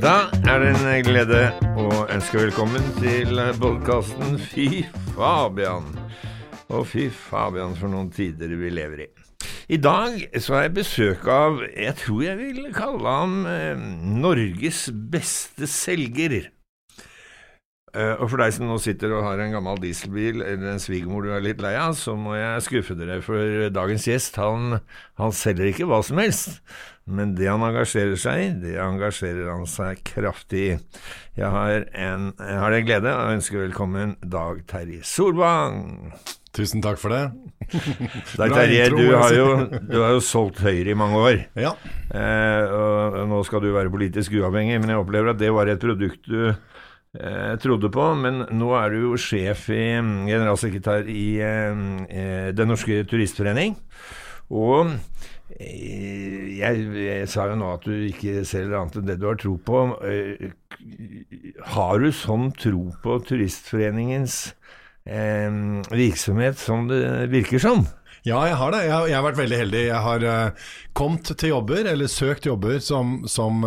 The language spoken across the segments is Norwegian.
Da er det en glede å ønske velkommen til podkasten Fy Fabian. Og fy Fabian, for noen tider vi lever i. I dag så har jeg besøk av Jeg tror jeg vil kalle ham eh, Norges beste selger. Eh, og for deg som nå sitter og har en gammel dieselbil eller en svigermor du er litt lei av, så må jeg skuffe dere, for dagens gjest han, han selger ikke hva som helst. Men det han engasjerer seg i, det engasjerer han seg kraftig i. Jeg har, en, jeg har en glede å ønske velkommen Dag Terje Solvang. Tusen takk for det. Dag Terje, du har, jo, du har jo solgt Høyre i mange år. Ja. Eh, og nå skal du være politisk uavhengig, men jeg opplever at det var et produkt du eh, trodde på. Men nå er du jo sjef i generalsekretær i eh, eh, Den norske turistforening. Og eh, jeg, jeg sa jo nå at du ikke selger annet enn det du har tro på. Eh, Har du sånn tro på Turistforeningens virksomhet som det virker som? ja, jeg har det. Jeg, har- jeg har vært veldig heldig. Jeg har kommet til jobber, eller søkt jobber, som, som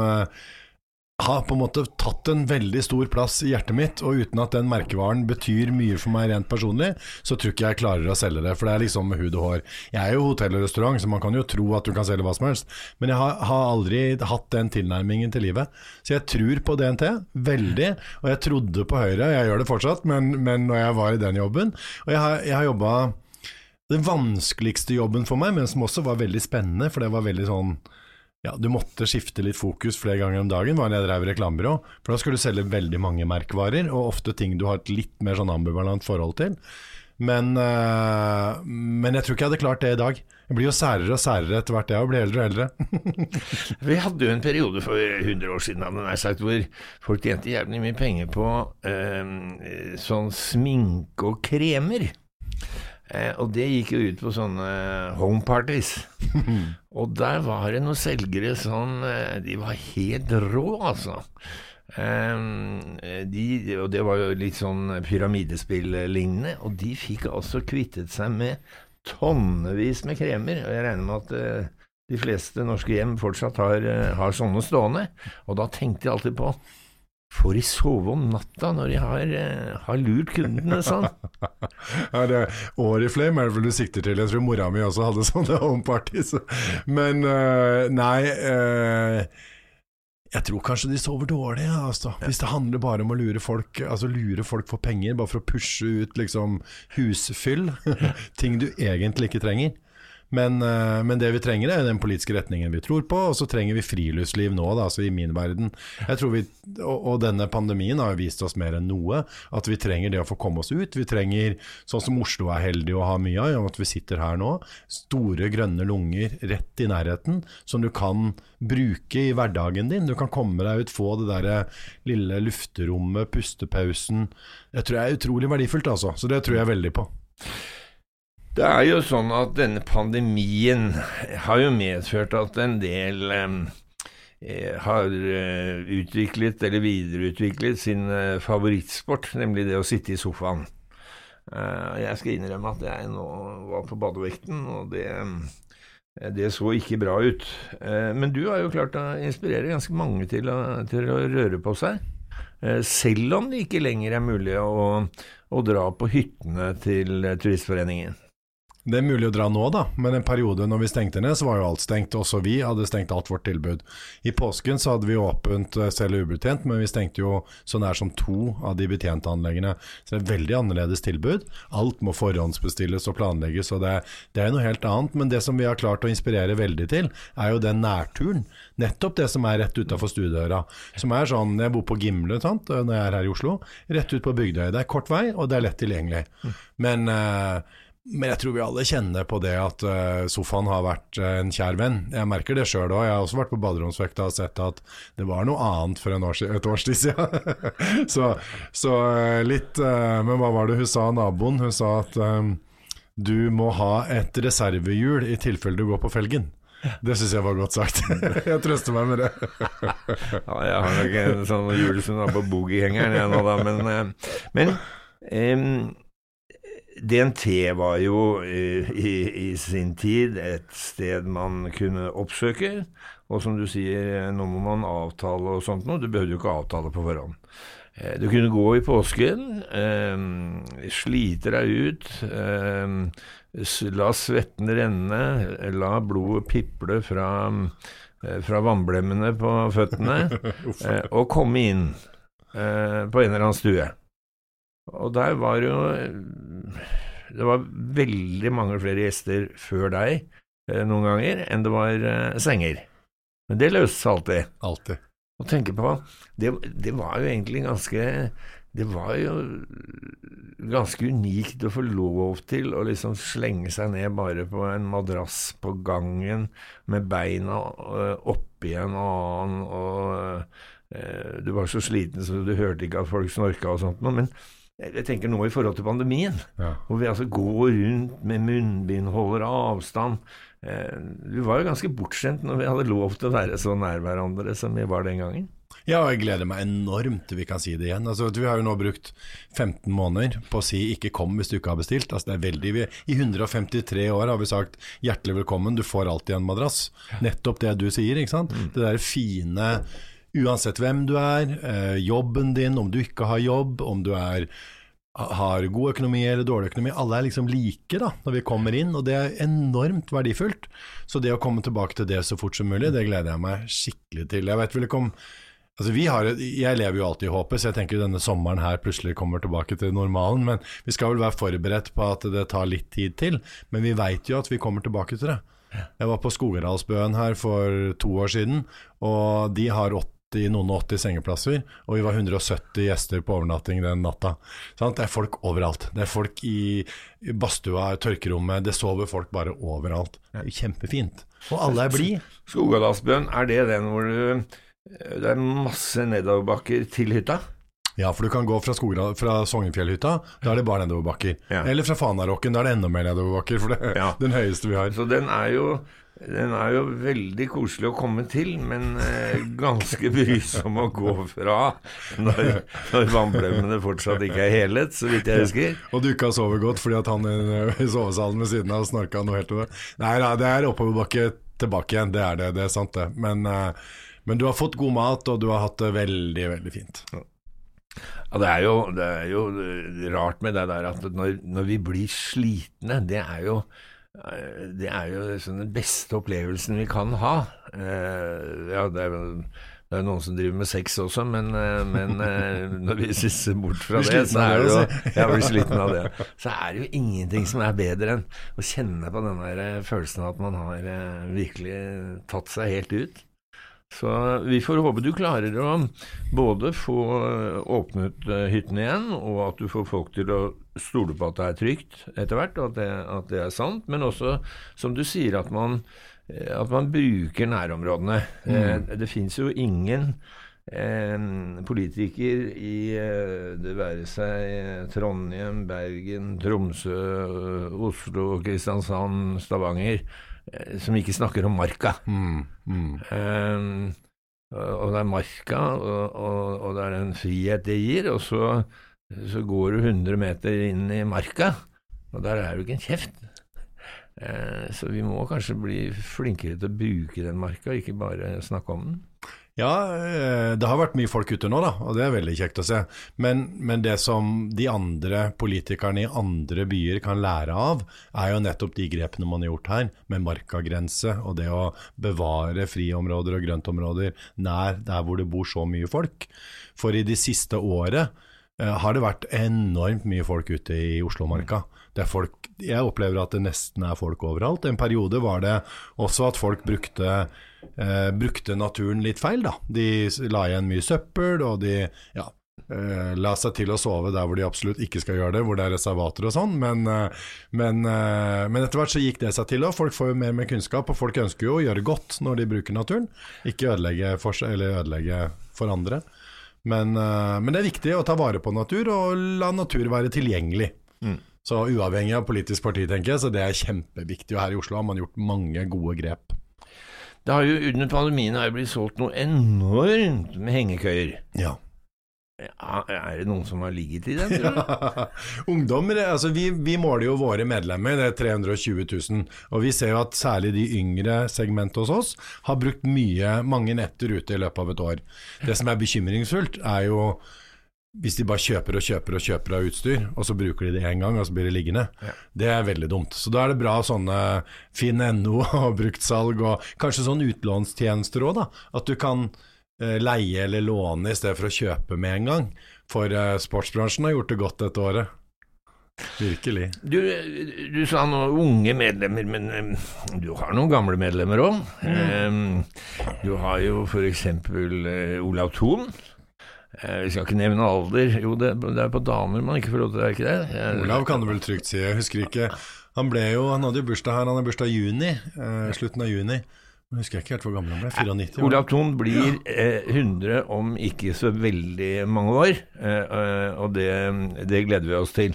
har på en måte tatt en veldig stor plass i hjertet mitt, og uten at den merkevaren betyr mye for meg rent personlig, så tror ikke jeg klarer å selge det, for det er liksom med hud og hår. Jeg er jo hotell og restaurant, så man kan jo tro at du kan selge hva som helst, men jeg har, har aldri hatt den tilnærmingen til livet. Så jeg tror på DNT, veldig, og jeg trodde på Høyre, jeg gjør det fortsatt, men, men når jeg var i den jobben, og jeg har, jeg har jobba den vanskeligste jobben for meg, men som også var veldig spennende, for det var veldig sånn ja, Du måtte skifte litt fokus flere ganger om dagen, var jeg drev reklamebyrå. For da skulle du selge veldig mange merkevarer, og ofte ting du har et litt mer sånn ambivalent forhold til. Men, øh, men jeg tror ikke jeg hadde klart det i dag. Jeg blir jo særere og særere etter hvert jeg blir eldre og eldre. Vi hadde jo en periode for 100 år siden hadde jeg sagt, hvor folk tjente jævlig mye penger på eh, sånn sminke og kremer. Eh, og det gikk jo ut på sånne home parties. og der var det noen selgere sånn eh, De var helt rå, altså. Eh, de, og det var jo litt sånn pyramidespill-lignende. Og de fikk altså kvittet seg med tonnevis med kremer. Og jeg regner med at eh, de fleste norske hjem fortsatt har, eh, har sånne stående. Og da tenkte jeg alltid på Får de sove om natta når de har, eh, har lurt kundene sånn? Ja, det Oriflame er det vel du sikter til. Jeg tror mora mi også hadde sånne homeparties. Men uh, nei uh, Jeg tror kanskje de sover dårlig, ja, altså. Hvis det handler bare om å lure folk Altså lure folk for penger, bare for å pushe ut liksom husfyll. Ting du egentlig ikke trenger. Men, øh, men det vi trenger er den politiske retningen vi tror på, og så trenger vi friluftsliv nå, da, altså i min verden. Jeg tror vi, og, og denne pandemien har vist oss mer enn noe at vi trenger det å få komme oss ut. Vi trenger, sånn som Oslo er heldig å ha mye av, at vi sitter her nå, store grønne lunger rett i nærheten, som du kan bruke i hverdagen din. Du kan komme deg ut, få det der lille lufterommet, pustepausen. Det tror jeg er utrolig verdifullt, altså. Så det tror jeg veldig på. Det er jo sånn at denne pandemien har jo medført at en del eh, har eh, utviklet eller videreutviklet sin eh, favorittsport, nemlig det å sitte i sofaen. Eh, jeg skal innrømme at jeg nå var på badevekten, og det, det så ikke bra ut. Eh, men du har jo klart å inspirere ganske mange til å, til å røre på seg. Eh, selv om det ikke lenger er mulig å, å dra på hyttene til Turistforeningen. Det er mulig å dra nå, da, men en periode når vi stengte ned, så var jo alt stengt. Også vi hadde stengt alt vårt tilbud. I påsken så hadde vi åpent eh, selv ubetjent, men vi stengte jo så nær som to av de betjente anleggene. Så det er veldig annerledes tilbud. Alt må forhåndsbestilles og planlegges, og det, det er noe helt annet. Men det som vi har klart å inspirere veldig til, er jo den nærturen. Nettopp det som er rett utafor stuedøra. Som er sånn Jeg bor på Gimle sant, når jeg er her i Oslo. Rett ut på Bygdøy. Det er kort vei, og det er lett tilgjengelig. Men uh, men jeg tror vi alle kjenner på det at uh, sofaen har vært uh, en kjær venn. Jeg merker det sjøl òg. Jeg har også vært på baderomsvekta og sett at det var noe annet for år, et års tid siden. så, så uh, litt Men hva var det hun sa, naboen? Hun sa at du må ha et reservehjul i tilfelle du går på felgen. Det syns jeg var godt sagt. jeg trøster meg med det. ja, jeg har nok en sånn hjul som er på boogiehengeren, jeg nå, da. Men, men um DNT var jo i, i, i, sin tid et sted man kunne oppsøke. Og som du sier, nå må man avtale og sånt noe. Du behøvde jo ikke avtale på forhånd. Eh, du kunne gå i påsken, eh, slite deg ut, eh, la svetten renne, la blodet piple fra, eh, fra vannblemmene på føttene, eh, og komme inn eh, på en eller annen stue. Og der var jo Det var veldig mange flere gjester før deg eh, noen ganger enn det var eh, senger. Men det løste seg alltid. Alltid. Å tenke på det, det var jo egentlig ganske det var jo ganske unikt å få lov til å liksom slenge seg ned bare på en madrass på gangen med beina eh, oppi en annen, og eh, du var så sliten så du hørte ikke at folk snorka og sånt noe. Men jeg tenker nå i forhold til pandemien, ja. hvor vi altså går rundt med munnbind, holder avstand. Eh, vi var jo ganske bortskjemt når vi hadde lov til å være så nær hverandre som vi var den gangen. Ja, og jeg gleder meg enormt til vi kan si det igjen. Altså, vi har jo nå brukt 15 måneder på å si 'ikke kom hvis du ikke har bestilt'. Altså, det er veldig, vi, I 153 år har vi sagt 'hjertelig velkommen, du får alltid en madrass'. Nettopp det du sier. ikke sant? Mm. Det der fine Uansett hvem du er, eh, jobben din, om du ikke har jobb, om du er, har god økonomi eller dårlig økonomi. Alle er liksom like da, når vi kommer inn, og det er enormt verdifullt. Så det å komme tilbake til det så fort som mulig, det gleder jeg meg skikkelig til. Jeg vet vel ikke om Altså vi har, Jeg lever jo alltid i håpet, så jeg tenker denne sommeren her plutselig kommer tilbake til normalen. Men vi skal vel være forberedt på at det tar litt tid til. Men vi veit jo at vi kommer tilbake til det. Jeg var på Skogerdalsbøen her for to år siden, og de har 80, noen og 80 sengeplasser, og vi var 170 gjester på overnatting den natta. Sånn, det er folk overalt. Det er folk i badstua, tørkerommet, det sover folk bare overalt. Det er kjempefint. Og alle er blide. Skogadalsbøen, er det den hvor du, det er masse nedoverbakker til hytta? Ja, for du kan gå fra, fra Sognefjellhytta, da er det bare nedoverbakker. Ja. Eller fra Fanarokken, da er det enda mer nedoverbakker, for det er ja. den høyeste vi har. Så den er jo den er jo veldig koselig å komme til, men eh, ganske brysom å gå fra når, når vannblemmene fortsatt ikke er helet, så vidt jeg husker. Og du ikke har sovet godt fordi at han i sovesalen ved siden av snorka noe helt til det. Nei, nei, det er oppoverbakke tilbake igjen, det er det. Det er sant, det. Men, eh, men, du har fått god mat, og du har hatt det veldig, veldig fint. Ja. det er, jo, det er jo rart med det der at når, når vi blir slitne, det er jo Eh, det er jo liksom den beste opplevelsen vi kan ha. Eh, ja, det er, det er noen som driver med sex også, men, eh, men når vi ser bort fra det, så er det jo Jeg blir sliten av det. Så er det jo ingenting som er bedre enn å kjenne på den der følelsen av at man har virkelig tatt seg helt ut. Så vi får håpe du klarer å både få åpnet eh, hytten igjen, og at du får folk til å stole på at det er trygt etter hvert, og at det, at det er sant. Men også, som du sier, at man, eh, at man bruker nærområdene. Mm. Eh, det fins jo ingen en politiker i det være seg Trondheim, Bergen, Tromsø, Oslo, Kristiansand, Stavanger Eh, som ikke snakker om marka. Mm, mm. Um, og det er marka, og, og, og, det er en frihet det gir. Og så, så, går du 100 meter inn i marka, og der er du ikke en kjeft. Uh, så vi må kanskje bli flinkere til å bruke den marka, ikke bare snakke om den. Ja, eh, det har vært mye folk ute nå, da, og det er veldig kjekt å se. Men, men, det som de andre politikerne i andre byer kan lære av, er jo nettopp de grepene man har gjort her, med markagrense og det å bevare friområder og grøntområder nær der hvor det bor så mye folk. For i de siste året eh, har det vært enormt mye folk ute i Oslomarka. Det folk, jeg opplever at det nesten er folk overalt. En periode var det også at folk brukte eh, brukte naturen litt feil. da. De la igjen mye søppel, og de ja, eh, la seg til å sove der hvor de absolutt ikke skal gjøre det, hvor det er reservater og sånn. Men, eh, men, eh, men, etter hvert så gikk det seg til, og folk får jo mer med kunnskap. Og folk ønsker jo å gjøre godt når de bruker naturen, ikke ødelegge for seg eller ødelegge for andre. Men, eh, men det er viktig å ta vare på natur, og la natur være tilgjengelig. Mm. Så uavhengig av politisk parti, tenker jeg, så det er kjempeviktig. Og her i Oslo har man gjort mange gode grep. Det har jo Under pandemien har blitt solgt noe enormt med hengekøyer. Ja. ja. Er det noen som har ligget i den, tror du? Ungdommer, altså vi, vi, måler jo våre medlemmer, det er 320 000. Og vi ser jo at særlig de yngre segmentet hos oss har brukt mye, mange netter ute i løpet av et år. Det som er bekymringsfullt, er jo hvis de bare kjøper og kjøper og kjøper av utstyr, og så bruker de det én gang, og så blir det liggende, ja. det er veldig dumt. Så da er det bra sånne finn.no og bruktsalg, og kanskje sånn utlånstjenester òg, da. At du kan eh, leie eller låne i stedet for å kjøpe med en gang. For eh, sportsbransjen har gjort det godt dette året. Virkelig. Du, du sa noen unge medlemmer, men um, du har noen gamle medlemmer òg. Mm. Um, du har jo f.eks. Uh, Olav Thon. Eh, vi skal ikke nevne alder. Jo, det, det, er på damer man ikke får lov til det, er ikke det? Jeg, Olav kan du vel trygt si. Jeg husker ikke. Han ble jo, han hadde jo bursdag her, han har bursdag i juni. Eh, slutten av juni. Jeg husker ikke helt hvor gammel han ble. 94 Olav Thon blir eh, 100 om ikke så veldig mange år, eh, eh, og det, det, gleder vi oss til.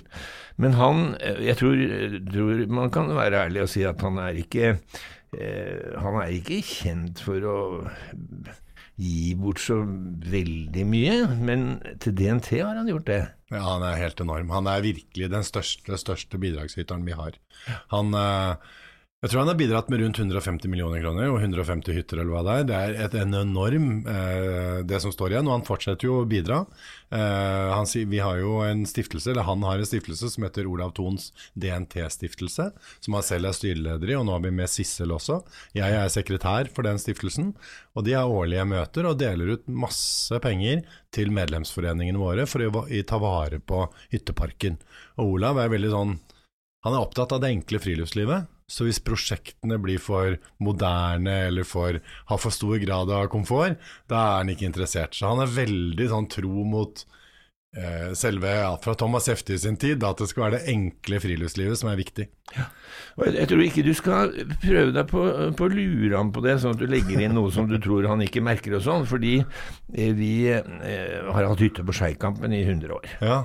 Men han, eh, jeg tror, tror, man kan være ærlig og si at han er ikke Han er ikke kjent for å gi bort så veldig mye, men til DNT har han gjort det. Ja, han er helt enorm. Han er virkelig den største, største bidragsyteren vi har. Han... Uh, jeg tror han har bidratt med rundt 150 millioner kroner og 150 hytter eller hva det er. Det er et, en enorm eh, det som står igjen, og han fortsetter jo å bidra. Eh, han, vi har jo en stiftelse, eller Han har en stiftelse som heter Olav Thons DNT-stiftelse, som han selv er styreleder i, og nå har vi med Sissel også. Jeg er sekretær for den stiftelsen, og de har årlige møter og deler ut masse penger til medlemsforeningene våre for å ta vare på hytteparken. Og Olav er veldig sånn Han er opptatt av det enkle friluftslivet. Så hvis prosjektene blir for moderne eller for, har for stor grad av komfort, da er han ikke interessert. Så han er veldig sånn tro mot eh, selve ja, fra Thomas Hefti sin tid, da, at det skal være det enkle friluftslivet som er viktig. Ja. Og jeg, tror ikke du skal prøve deg på, på å lure ham på det, sånn at du legger inn noe som du tror han ikke merker og sånn, fordi eh, vi eh, har hatt hytte på Skeikampen i 100 år. Ja.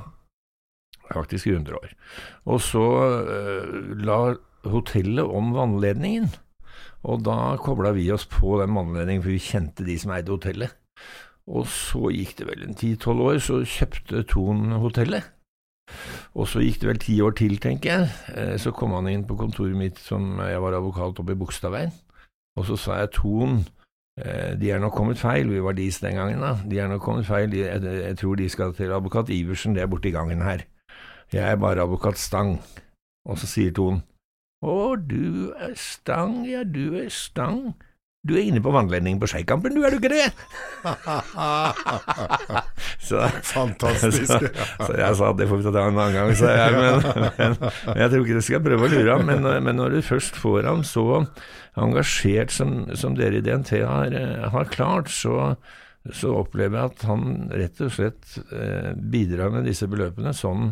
Faktisk i 100 år. Og så eh, la hotellet om vannledningen. Og da kobla vi oss på den vannledningen, for vi kjente de som eide hotellet. Og så gikk det vel en ti-tolv år, så kjøpte Thon hotellet. Og så gikk det vel ti år til, tenker jeg. Eh, så kom han inn på kontoret mitt som jeg var advokat oppe i Bogstadveien. Og så sa jeg Thon, eh, de er nok kommet feil, vi var dis den gangen, da. De er nok kommet feil, jeg, tror de skal til advokat Iversen, det er borti gangen her. Jeg er bare advokat Stang. Og så sier Ton, å, du er stang, ja, du er stang. Du er inne på vannledningen på Skeikampen, du, er du ikke det? så, Fantastisk. Så, så, jeg sa det får vi ta en annen gang, sa jeg. Men, men, men, jeg tror ikke du skal prøve å lure ham. Men, men, når du først får ham så engasjert som, som dere i DNT har, har klart, så, så, opplever jeg at han rett og slett eh, bidrar med disse beløpene sånn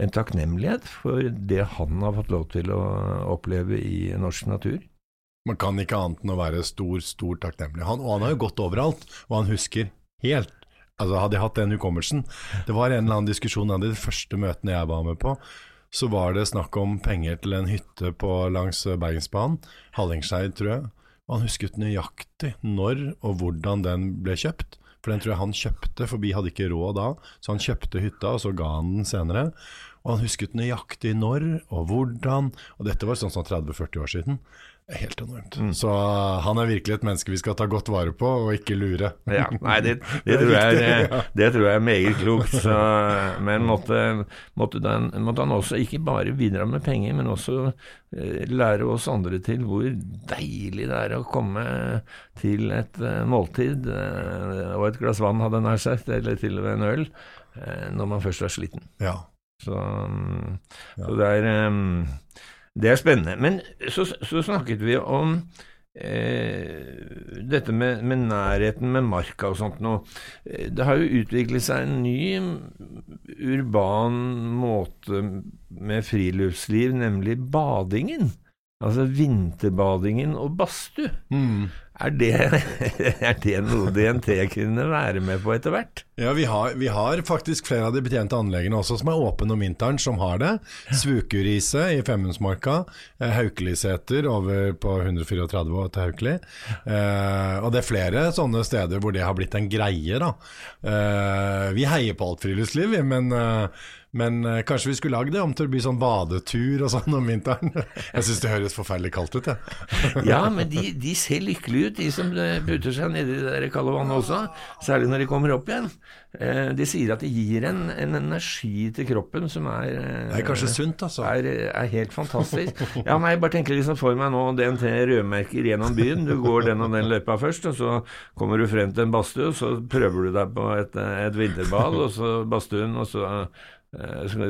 en takknemlighet for det han har fått lov til å oppleve i norsk natur. Man kan ikke annet enn å være stor, stor takknemlig. Han, og han har jo gått overalt, og han husker helt. Altså Hadde jeg hatt den hukommelsen Det var en eller annen diskusjon av de første møtene jeg var med på. Så var det snakk om penger til en hytte på langs Bergensbanen, Hallingskeid, tror jeg. Og han husket nøyaktig når og hvordan den ble kjøpt. For den tror jeg han kjøpte, for vi hadde ikke råd da. Så han kjøpte hytta, og så ga han den senere. Og han husket nøyaktig når og hvordan. Og dette var sånn som 30-40 år siden. Helt enormt. Så uh, han er virkelig et menneske vi skal ta godt vare på, og ikke lure. Ja, nei, det, det, tror, jeg er, det tror jeg er meget klokt. Så, men måtte, måtte, den, måtte, han også ikke bare bidra med penger, men også eh, lære oss andre til hvor deilig det er å komme til et eh, måltid eh, og et glass vann, hadde jeg nær sagt, eller til og med en øl, eh, når man først er sliten. Ja. Så, mm, så det er um, det er spennende. Men så, så snakket vi om eh, dette med, med, nærheten med marka og sånt noe. Eh, det har jo utviklet seg en ny urban måte med friluftsliv, nemlig badingen. Altså vinterbadingen og badstue. Mm. Er det, er det noe DNT kunne være med på etter hvert? Ja, vi har, vi har, faktisk flere av de betjente anleggene også som er åpne om vinteren, som har det. Svukuriset i Femundsmarka, eh, Haukeliseter over på 134 til Haukeli. Eh, og det er flere sånne steder hvor det har blitt en greie, da. Eh, vi heier på alt friluftsliv, men eh, men uh, kanskje vi skulle lagd det om til å bli sånn badetur og sånn om vinteren. Jeg syns det høres forferdelig kaldt ut, jeg. ja, men de, de, ser lykkelige ut, de som eh, putter seg nedi det der kalde vannet også. Særlig når de kommer opp igjen. Uh, de sier at det gir en, en, energi til kroppen som er uh, Det er kanskje sunt, altså. Er, er helt fantastisk. ja, nei, bare tenker liksom for meg nå DNT rødmerker gjennom byen. Du går den og den løypa først, og så kommer du frem til en badstue, så prøver du deg på et, et vinterbad, og så badstuen, og så Eh,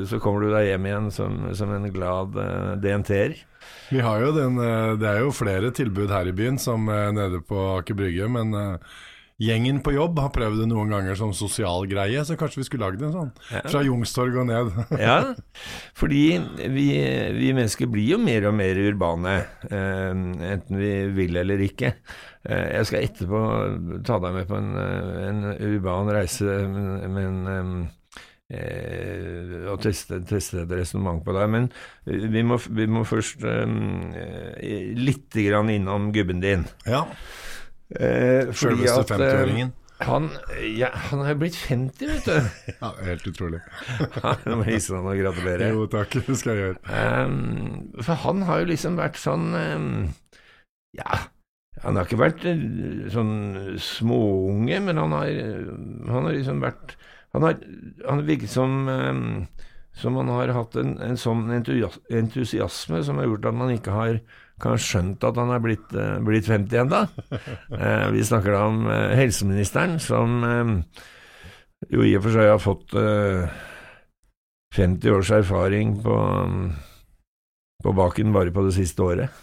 så kommer du deg hjem igjen som, som en glad uh, DNT-er. Vi har jo den, uh, Det er jo flere tilbud her i byen, som nede på Aker Brygge. Men gjengen på jobb har prøvd det noen ganger som sosial greie, så kanskje vi skulle lagd en sånn. Ja. Fra Jungstorget og ned. ja, fordi vi, vi, mennesker blir jo mer og mer urbane, enten vi vil eller ikke. Jeg skal etterpå ta deg med på en, en urban reise, men eh, og teste, teste et resonnement på deg Men vi må, vi må først eh, litt grann innom gubben din. Ja. Eh, Sjølveste 50-åringen. Eh, han, ja, han jo blitt 50, vet du. ja, Helt utrolig. Nå må jeg hilse han og gratulere. Jo takk, det skal jeg gjøre. Um, for han har jo liksom vært sånn um, Ja, han har ikke vært sånn småunge, men han har, han har liksom vært han har, han virket som um, som han har hatt en, en sånn entusiasme som har gjort at man ikke har kan skjønt at han er blitt, uh, blitt 50 ennå. Uh, vi snakker da om uh, helseministeren, som jo i og for seg har fått 50 års erfaring på, um, på baken bare på det siste året.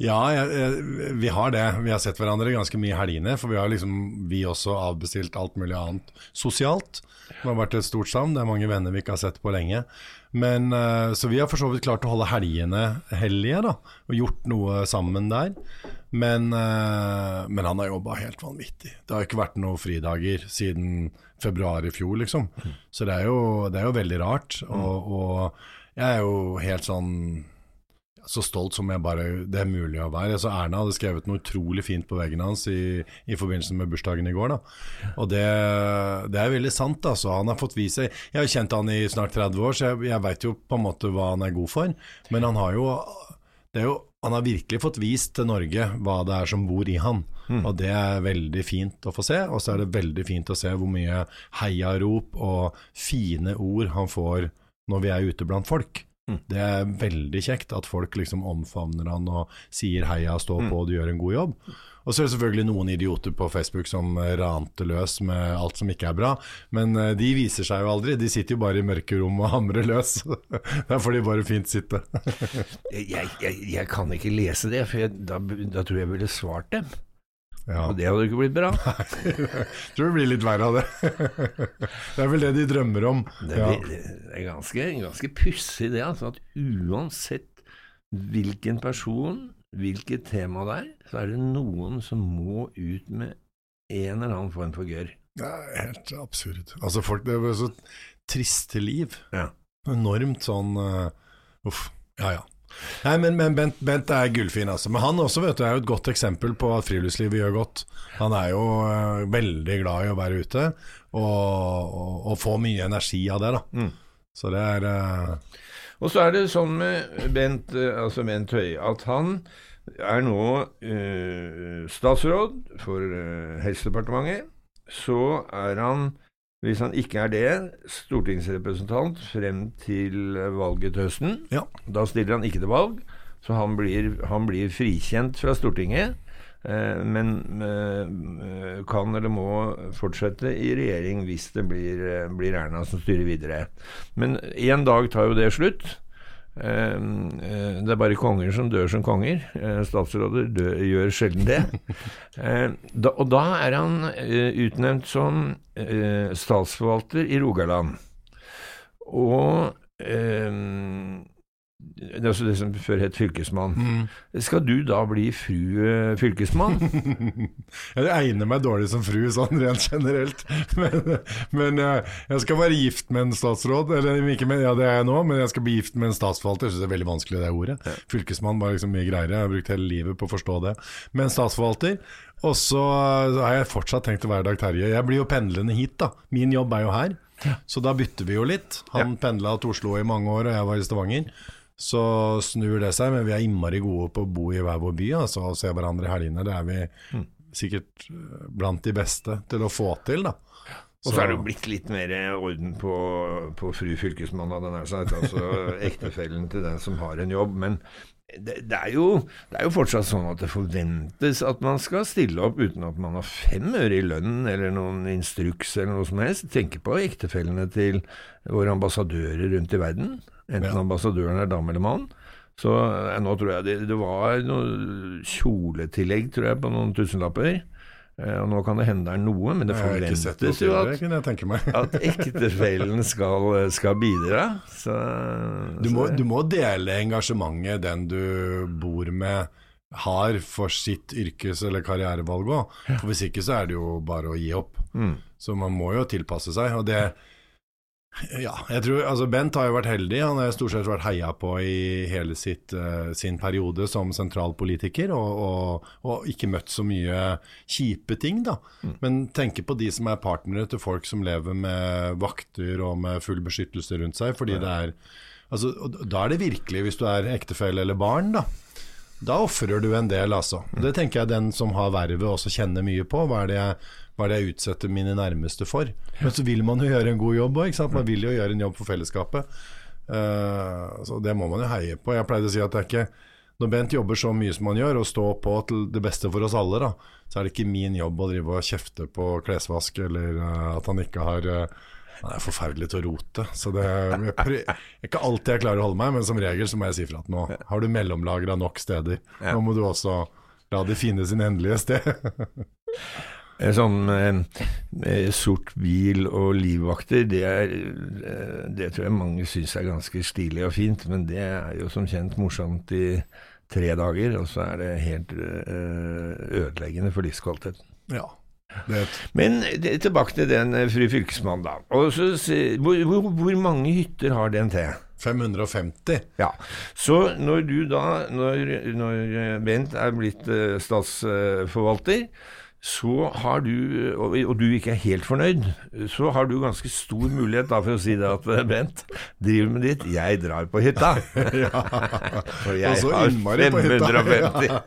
Ja, jeg, jeg, vi har det. Vi har sett hverandre ganske mye i helgene. For vi har liksom, vi også avbestilt alt mulig annet sosialt. Det har vært et stort savn. Det er mange venner vi ikke har sett på lenge. Men, uh, så vi har for så vidt klart å holde helgene hellige, da. Og gjort noe sammen der. Men, uh, men han har jobba helt vanvittig. Det har ikke vært noen fridager siden februar i fjor, liksom. Så det er jo, det er jo veldig rart. Og, og jeg er jo helt sånn så stolt som jeg bare, det er mulig å være. Altså Erna hadde skrevet noe utrolig fint på veggen hans i, i forbindelse med bursdagen i går. Da. Og det, det, er veldig sant. altså. Han har fått vise Jeg har kjent han i snart 30 år, så jeg, jeg veit jo på en måte hva han er god for. Men han har jo Det jo han har virkelig fått vist til Norge hva det er som bor i han. Og det er veldig fint å få se. Og så er det veldig fint å se hvor mye heiarop og fine ord han får når vi er ute blant folk. Det er veldig kjekt at folk liksom omfavner han og sier heia, stå på, du gjør en god jobb. Og så er det selvfølgelig noen idioter på Facebook som ranter løs med alt som ikke er bra. Men eh, de viser seg jo aldri. De sitter jo bare i mørke rom og hamrer løs. Der får de bare fint sitte. Jeg, jeg, jeg kan ikke lese det, for jeg, da, da tror jeg jeg ville svart dem. Ja. Og det hadde ikke blitt bra. Nei, Tror det blir litt verre av det. Det er vel det de drømmer om. Det Ja. det er ganske, ganske pussig det, altså, at uansett hvilken person, hvilket tema det er, så er det noen som må ut med en eller annen form for gørr. Det er helt absurd. Altså folk, Det er jo så triste liv. Ja. Enormt sånn uh, Uff. Ja ja. Nei, men, men Bent, Bent er gullfin, altså. Men han også vet du, er jo et godt eksempel på at friluftslivet gjør godt. Han er jo uh, veldig glad i å være ute, og, og, og får mye energi av det. da. Så det er uh... Og så er det sånn med Bent, eh, altså Bent Høie at han er nå uh, statsråd for Helsedepartementet. Så er han, hvis han ikke er det, stortingsrepresentant frem til valget til høsten. Ja. Da stiller han ikke til valg, så han blir, han blir frikjent fra Stortinget. eh, Men eh, kan eller må fortsette i regjering hvis det blir, eh, blir Erna som styrer videre. Men en dag tar jo det slutt. Eh, eh, Det er bare konger som dør som konger. Eh, Statsråder dør, gjør sjelden det. Eh, da, og da er han utnevnt som statsforvalter i Rogaland. Og det er det som før het fylkesmann. Skal du da bli fru eh, fylkesmann? Jeg egner meg dårlig som fru, sånn rent generelt. Men, men jeg, jeg skal være gift med en statsråd. Eller ikke med, ja, det er jeg nå, men jeg skal bli gift med en statsforvalter. Jeg synes det er veldig vanskelig, det ordet. Fylkesmann var liksom mye greiere. Jeg har brukt hele livet på å forstå det. Men statsforvalter. Og så har jeg fortsatt tenkt å være Dag Terje. Jeg blir jo pendlende hit, da. Min jobb er jo her. Så da bytter vi jo litt. Han pendla til Oslo i mange år, og jeg var i Stavanger. Så snur det seg, men vi er innmari gode på å bo i hver vår by altså, og se hverandre i helgene. Det er vi sikkert eh, blant de beste til å få til, da. Og så er det jo blitt litt mer orden på, på fru fylkesmann, hadde jeg nær sagt. Altså ektefellen til den som har en jobb. Men det, det, er jo, det er jo fortsatt sånn at det forventes at man skal stille opp uten at man har fem øre i lønn eller noen instruks eller noe som helst. Tenk på ektefellene til våre ambassadører rundt i verden. Enten Ja. ambassadøren er dame eller mann. Så eh, nå tror jeg det, det var noe kjoletillegg, tror jeg, på noen tusenlapper. Eh, og nå kan det hende det er noe, men det forventes jo at at ektefellen skal, skal bidra. Så, Du må, du må dele engasjementet den du bor med har for sitt yrkes- eller karrierevalg òg. Hvis ikke så er det jo bare å gi opp. Mm. Så man må jo tilpasse seg. Og det Ja, jeg tror Altså, Bent har jo vært heldig. Han har stort sett vært heia på i hele sitt, uh, sin periode som sentralpolitiker, og, og, og ikke møtt så mye kjipe ting, da. Men tenke på de som er partnere til folk som lever med vakter og med full beskyttelse rundt seg, fordi det er Altså, da er det virkelig, hvis du er ektefelle eller barn, da. Da ofrer du en del, altså. Det tenker jeg den som har vervet også kjenner mye på. Hva er det jeg, hva er det jeg utsetter mine nærmeste for? Men så vil man jo gjøre en god jobb òg. Man vil jo gjøre en jobb for fellesskapet. Uh, så det må man jo heie på. Jeg pleide å si at det er ikke Når Bent jobber så mye som han gjør, og står på til det beste for oss alle, da, så er det ikke min jobb å drive og kjefte på klesvask, eller uh, at han ikke har eh, det er forferdelig til å rote. Så det jeg prø- ikke alltid jeg klarer å holde meg, men som regel så må jeg si fra at nå har du mellomlagra nok steder. Nå må du også la de finne sin endelige sted. En sånn eh, eh, sort bil og livvakter, det, er, eh, det tror jeg mange syns er ganske stilig og fint, men det er jo som kjent morsomt i tre dager, og så er det helt eh, ødeleggende for livskvaliteten. ja. Men det, tilbake til den eh, fru fylkesmann, da. Og så, hvor, hvor, hvor mange hytter har den til? 550. Ja, Så når du da, når, når Bent er blitt eh, statsforvalter, så har du, og, du ikke er helt fornøyd, så har du ganske stor mulighet da for å si det at eh, Bent, driv med ditt, jeg drar på hytta. For jeg har innmari på hytta.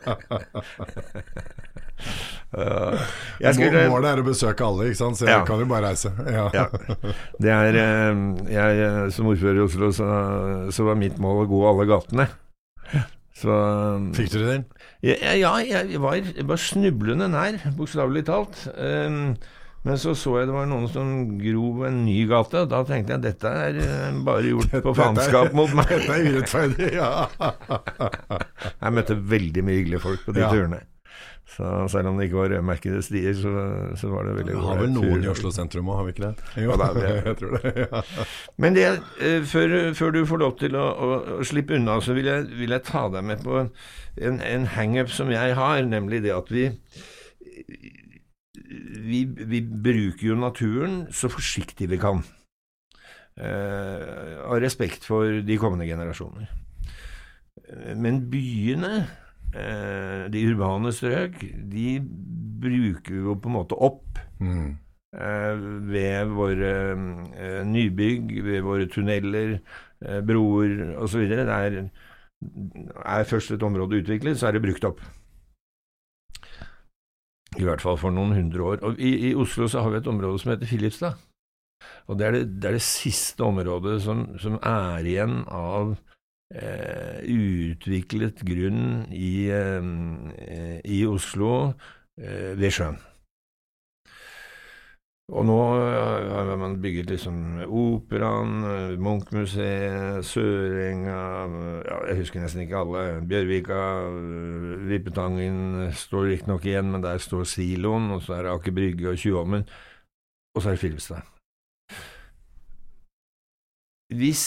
550. Uh, skulle, Målet er å besøke alle, ikke sant? så jeg Ja. kan jo bare reise. Ja. ja, det er eh, jeg, eh, Som ordfører i Oslo, så, så var mitt mål å gå alle gatene. Så Fikk du det til? Ja, jeg var, var snublende nær, bokstavelig talt. Um, men så så jeg det var noen som grov en ny gate, og da tenkte jeg dette er bare gjort på Dette faenskap mot meg. Dette er urettferdig, ja. Jeg møtte veldig mye hyggelige folk på de turene. Så selv om det ikke var rødmerkede stier, så, så var det veldig Vi har vel noen i Oslo sentrum òg, har vi ikke det? Jo, Ja, det det. jeg tror det. Ja. Men det, eh, før, før du får lov til å, å, å slippe unna, så vil jeg, vil jeg ta deg med på en, en hangup som jeg har, nemlig det at vi, vi Vi bruker jo naturen så forsiktig vi kan. Eh, av respekt for de kommende generasjoner. Eh, Men byene, eh, de urbane strøk, de bruker jo på en måte opp Mm. eh, ved våre eh, nybygg, ved våre tunneler, eh, broer osv. Er, er først et område utviklet, så er det brukt opp. I hvert fall for noen hundre år. Og i, I Oslo så har vi et område som heter Filipstad. Og det er det, det, er det siste området som, som er igjen av eh, uutviklet grunn i, eh, i Oslo eh, ved sjøen. Og nå har man bygget liksom Operaen, Munchmuseet, Sørenga ja, Jeg husker nesten ikke alle. Bjørvika, Vippetangen står riktignok igjen, men der står siloen, og så er det Aker Brygge og Tjuvholmen, og så er det Filmstad. Hvis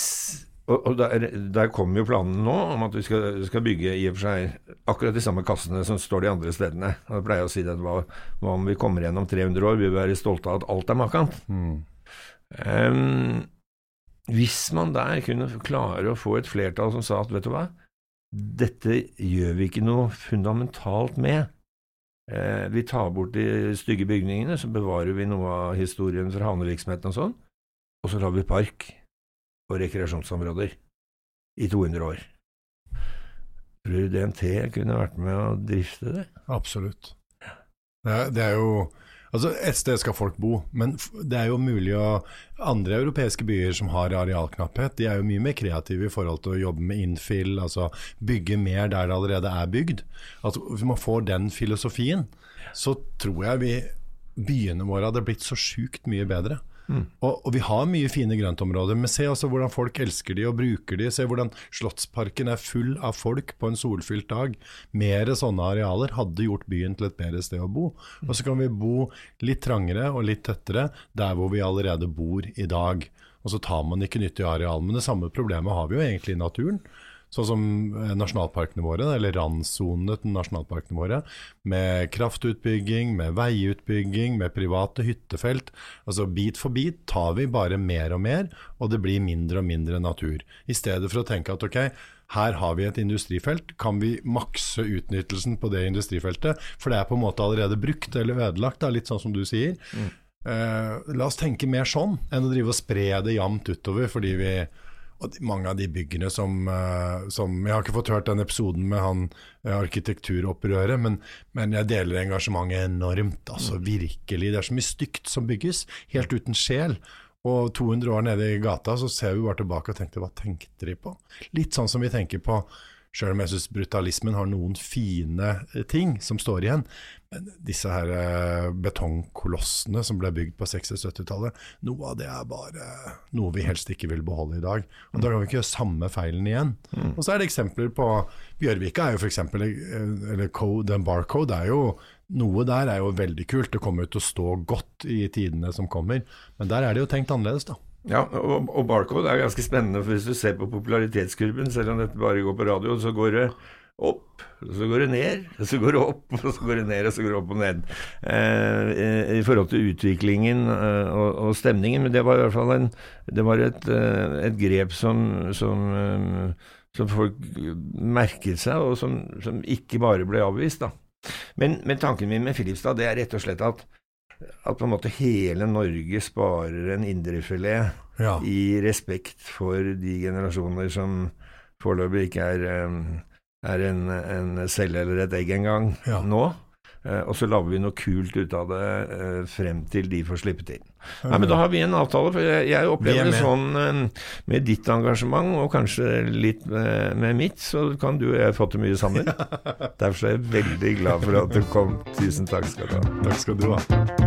og, og der, der kommer jo planen nå om at vi skal, skal bygge i og for seg akkurat de samme kassene som står de andre stedene. Og Jeg pleier å si det, hva, hva om vi kommer gjennom 300 år, vi vil være stolte av at alt er makant. Mm. Um, hvis man der kunne klare å få et flertall som sa at vet du hva, dette gjør vi ikke noe fundamentalt med. Eh, vi tar bort de stygge bygningene, så bevarer vi noe av historien fra havnevirksomheten og sånn, og så lar vi park og rekreasjonsområder i 200 år. Tror du DNT kunne vært med å drifte det? Absolutt. Det er, det er jo Altså, et sted skal folk bo, men det er jo mulig å Andre europeiske byer som har arealknapphet, de er jo mye mer kreative i forhold til å jobbe med infill, altså bygge mer der det allerede er bygd. Altså, hvis man får den filosofien, så tror jeg vi byene våre hadde blitt så sjukt mye bedre. Og, og vi har mye fine grøntområder, men se altså hvordan folk elsker de og bruker de. Se hvordan Slottsparken er full av folk på en solfylt dag. Mere sånne arealer hadde gjort byen til et bedre sted å bo. Og så kan vi bo litt trangere og litt tettere der hvor vi allerede bor i dag. Og så tar man ikke nyttig areal. Men det samme problemet har vi jo egentlig i naturen. Sånn som eh, nasjonalparkene våre, eller randsonene til nasjonalparkene våre, med kraftutbygging, med veiutbygging, med private hyttefelt. Altså Bit for bit tar vi bare mer og mer, og det blir mindre og mindre natur. I stedet for å tenke at ok, her har vi et industrifelt, kan vi makse utnyttelsen på det industrifeltet? For det er på en måte allerede brukt eller ødelagt, da, litt sånn som du sier. Eh, la oss tenke mer sånn, enn å drive og spre det jevnt utover, fordi vi og mange av de byggene som, eh, som Jeg har ikke fått hørt den episoden med han eh, arkitekturopprøret, men, men jeg deler engasjementet enormt. Altså virkelig. Det er så mye stygt som bygges, helt uten sjel. Og 200 år nede i gata så ser vi bare tilbake og tenker hva tenkte de på? Litt sånn som vi tenker på Sjøl om jeg syns brutalismen har noen fine eh, ting som står igjen. Men disse her eh, betongkolossene som ble bygd på 60- og 70-tallet, noe av det er bare noe vi helst ikke vil beholde i dag. Og Da kan vi ikke gjøre samme feilen igjen. Og så er det eksempler på Bjørvika er jo f.eks. Eller code, den barcode er jo noe der er jo veldig kult. Det kommer jo til å stå godt i tidene som kommer. Men der er det jo tenkt annerledes, da. Ja, og, og Barcode er ganske spennende, for hvis du ser på popularitetskurven, selv om dette bare går på radio, så går det opp, så går det ned, så går det opp, og så går det ned, og så går det opp og ned. Eh, I forhold til utviklingen eh, og, og stemningen. Men det var i hvert fall en, det var et, eh, et grep som, som, eh, som folk merket seg, og som, som ikke bare ble avvist. da. Men, men tanken min med Filipstad, det er rett og slett at, at på en måte hele Norge sparer en indrefilet Ja. i respekt for de generasjoner som foreløpig ikke er, er en, en celle eller et egg engang Ja. nå. Eh, og så lager vi noe kult ut av det eh, frem til de får slippe til. Nei, men Da har vi en avtale, for jeg, opplever er det sånn med ditt engasjement, og kanskje litt med, med mitt, så kan du og jeg få til mye sammen. Derfor er jeg veldig glad for at du kom. Tusen takk skal du ha. Takk skal du ha.